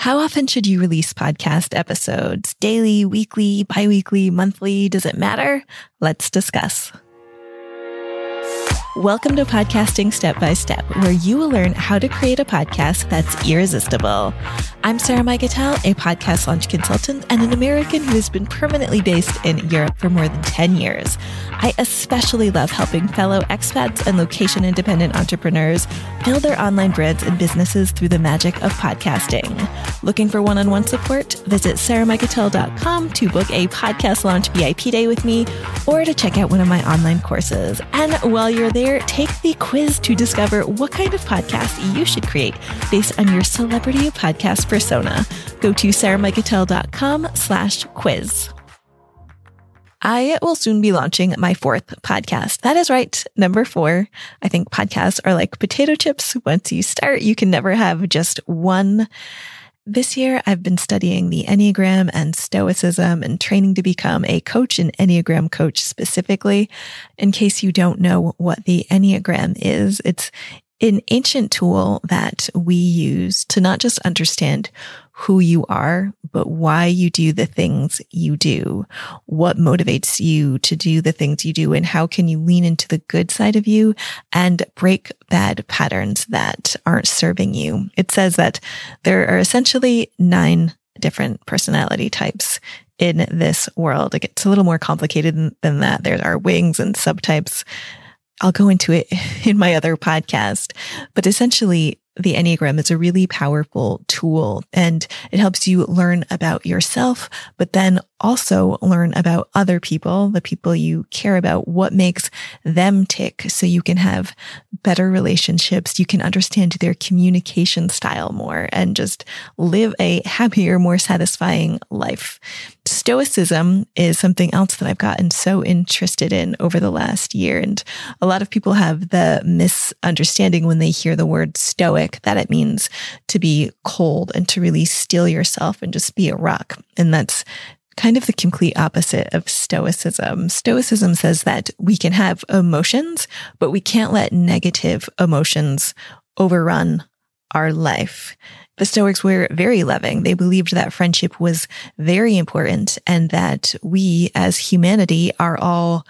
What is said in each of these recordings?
How often should you release podcast episodes? Daily, weekly, biweekly, monthly? Does it matter? Let's discuss. Welcome to Podcasting Step by Step, where you will learn how to create a podcast that's irresistible. I'm Sarah Mikutel, a podcast launch consultant and an American who has been permanently based in Europe for more than 10 years. I especially love helping fellow expats and location independent entrepreneurs build their online brands and businesses through the magic of podcasting. Looking for one on one support? Visit sarahmikutel.com to book a podcast launch VIP day with me or to check out one of my online courses. And while you're there, take the quiz to discover what kind of podcast you should create based on your celebrity podcast persona. Go to sarahmikutel.com slash quiz. I will soon be launching my fourth podcast. That is right. Number four. I think podcasts are like potato chips. Once you start, you can never have just one. This year, I've been studying the Enneagram and Stoicism and training to become a coach, an Enneagram coach specifically. In case you don't know what the Enneagram is, it's an ancient tool that we use to not just understand who you are, but why you do the things you do, what motivates you to do the things you do, and how can you lean into the good side of you and break bad patterns that aren't serving you. It says that there are essentially nine different personality types in this world. It gets a little more complicated than that. There are wings and subtypes. I'll go into it in my other podcast, but essentially the Enneagram is a really powerful tool and it helps you learn about yourself, but then also learn about other people, the people you care about, what makes them tick so you can have better relationships. You can understand their communication style more and just live a happier, more satisfying life. Stoicism is something else that I've gotten so interested in over the last year. And a lot of people have the misunderstanding when they hear the word stoic that it means to be cold and to really steel yourself and just be a rock. And that's kind of the complete opposite of Stoicism. Stoicism says that we can have emotions, but we can't let negative emotions overrun our life. The Stoics were very loving. They believed that friendship was very important and that we as humanity are all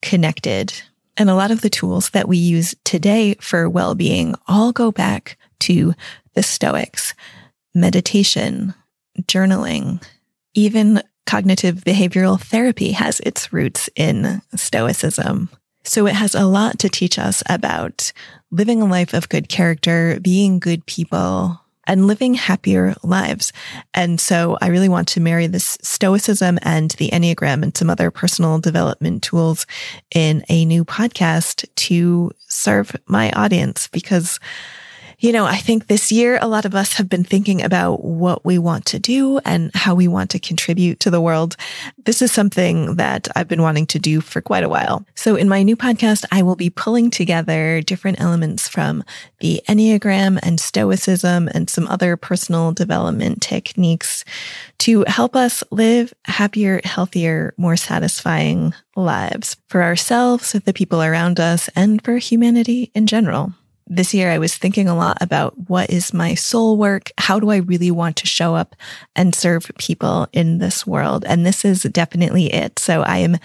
connected. And a lot of the tools that we use today for well-being all go back to the Stoics. Meditation, journaling, even cognitive behavioral therapy has its roots in Stoicism. So it has a lot to teach us about living a life of good character, being good people, and living happier lives. And so I really want to marry this stoicism and the Enneagram and some other personal development tools in a new podcast to serve my audience because you know, I think this year, a lot of us have been thinking about what we want to do and how we want to contribute to the world. This is something that I've been wanting to do for quite a while. So in my new podcast, I will be pulling together different elements from the Enneagram and Stoicism and some other personal development techniques to help us live happier, healthier, more satisfying lives for ourselves, the people around us, and for humanity in general this year I was thinking a lot about what is my soul work? How do I really want to show up and serve people in this world? And this is definitely it. So I am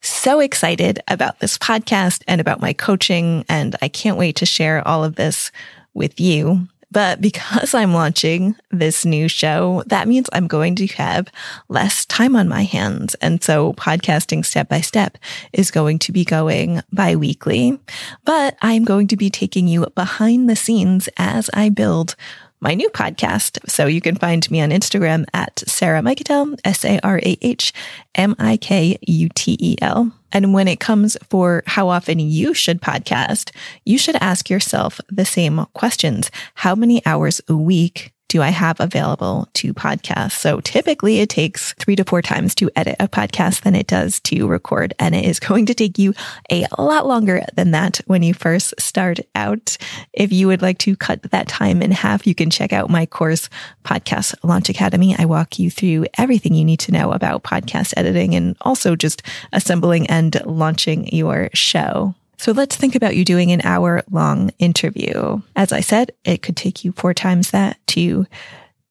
so excited about this podcast and about my coaching. And I can't wait to share all of this with you. But because I'm launching this new show, that means I'm going to have less time on my hands. And so podcasting step by step is going to be going bi-weekly, but I'm going to be taking you behind the scenes as I build my new podcast. So you can find me on Instagram at Sarah Mikutel, S-A-R-A-H-M-I-K-U-T-E-L. And when it comes for how often you should podcast, you should ask yourself the same questions. How many hours a week do I have available to podcast? So typically it takes three to four times to edit a podcast than it does to record. And it is going to take you a lot longer than that when you first start out. If you would like to cut that time in half, you can check out my course, Podcast Launch Academy. I walk you through everything you need to know about podcast editing and also just assembling and launching your show. So let's think about you doing an hour long interview. As I said, it could take you four times that to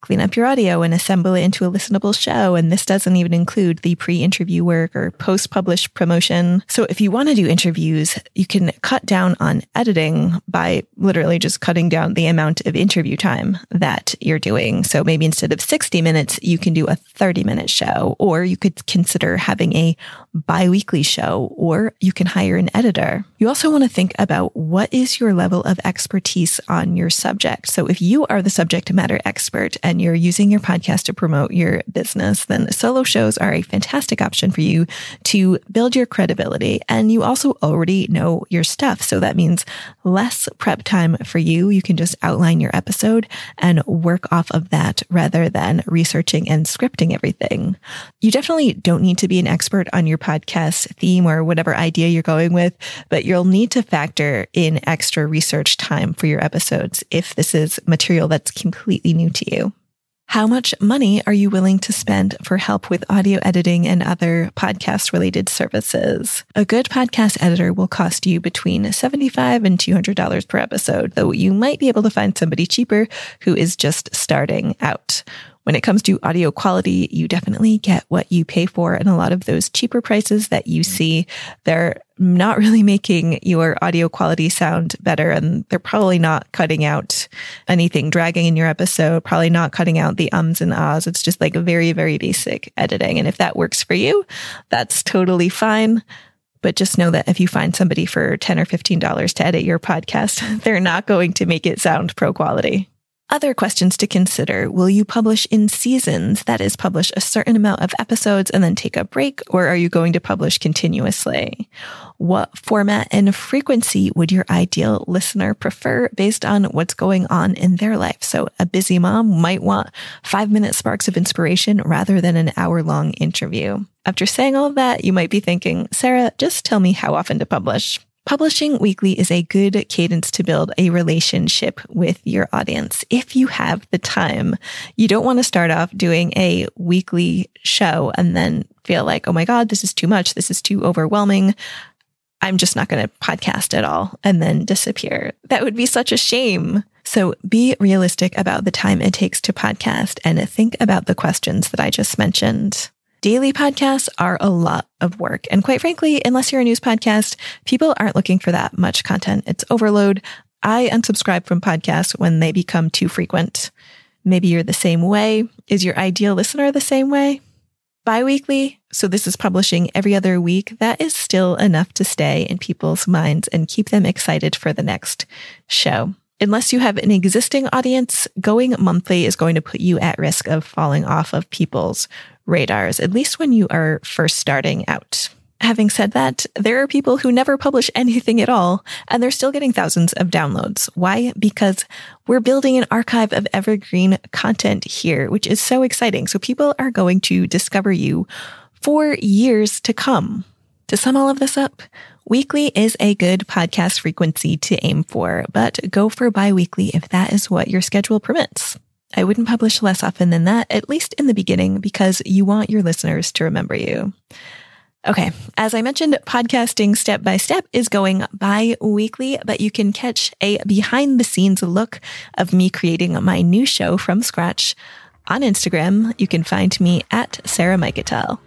clean up your audio and assemble it into a listenable show. And this doesn't even include the pre interview work or post published promotion. So if you want to do interviews, you can cut down on editing by literally just cutting down the amount of interview time that you're doing. So maybe instead of 60 minutes, you can do a 30 minute show, or you could consider having a bi-weekly show, or you can hire an editor. You also want to think about what is your level of expertise on your subject. So if you are the subject matter expert and you're using your podcast to promote your business, then solo shows are a fantastic option for you to build your credibility. And you also already know your stuff. So that means less prep time for you. You can just outline your episode and work off of that rather than researching and scripting everything. You definitely don't need to be an expert on your podcast theme or whatever idea you're going with, but you'll need to factor in extra research time for your episodes if this is material that's completely new to you. How much money are you willing to spend for help with audio editing and other podcast related services? A good podcast editor will cost you between 75 and $200 per episode, though you might be able to find somebody cheaper who is just starting out. When it comes to audio quality, you definitely get what you pay for. And a lot of those cheaper prices that you mm. see, they're not really making your audio quality sound better. And they're probably not cutting out anything dragging in your episode, probably not cutting out the ums and ahs. It's just like very, very basic editing. And if that works for you, that's totally fine. But just know that if you find somebody for 10 or $15 to edit your podcast, they're not going to make it sound pro quality. Other questions to consider. Will you publish in seasons? That is, publish a certain amount of episodes and then take a break, or are you going to publish continuously? What format and frequency would your ideal listener prefer based on what's going on in their life? So a busy mom might want five minute sparks of inspiration rather than an hour long interview. After saying all of that, you might be thinking, Sarah, just tell me how often to publish. Publishing weekly is a good cadence to build a relationship with your audience if you have the time. You don't want to start off doing a weekly show and then feel like, oh my God, this is too much. This is too overwhelming. I'm just not going to podcast at all and then disappear. That would be such a shame. So be realistic about the time it takes to podcast and think about the questions that I just mentioned. Daily podcasts are a lot of work. And quite frankly, unless you're a news podcast, people aren't looking for that much content. It's overload. I unsubscribe from podcasts when they become too frequent. Maybe you're the same way. Is your ideal listener the same way? Biweekly, so this is publishing every other week, that is still enough to stay in people's minds and keep them excited for the next show. Unless you have an existing audience, going monthly is going to put you at risk of falling off of people's radars, at least when you are first starting out. Having said that, there are people who never publish anything at all, and they're still getting thousands of downloads. Why? Because we're building an archive of evergreen content here, which is so exciting. So people are going to discover you for years to come. To sum all of this up, weekly is a good podcast frequency to aim for, but go for biweekly if that is what your schedule permits. I wouldn't publish less often than that, at least in the beginning, because you want your listeners to remember you. Okay. As I mentioned, podcasting step by step is going bi weekly, but you can catch a behind the scenes look of me creating my new show from scratch on Instagram. You can find me at Sarah Mikutel.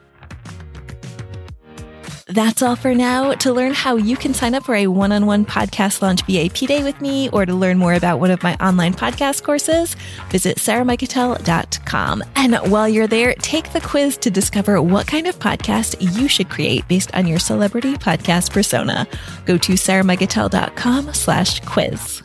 That's all for now. To learn how you can sign up for a one on one podcast launch VIP day with me or to learn more about one of my online podcast courses, visit sarahmikutel.com. And while you're there, take the quiz to discover what kind of podcast you should create based on your celebrity podcast persona. Go to sarahmikutel.com slash quiz.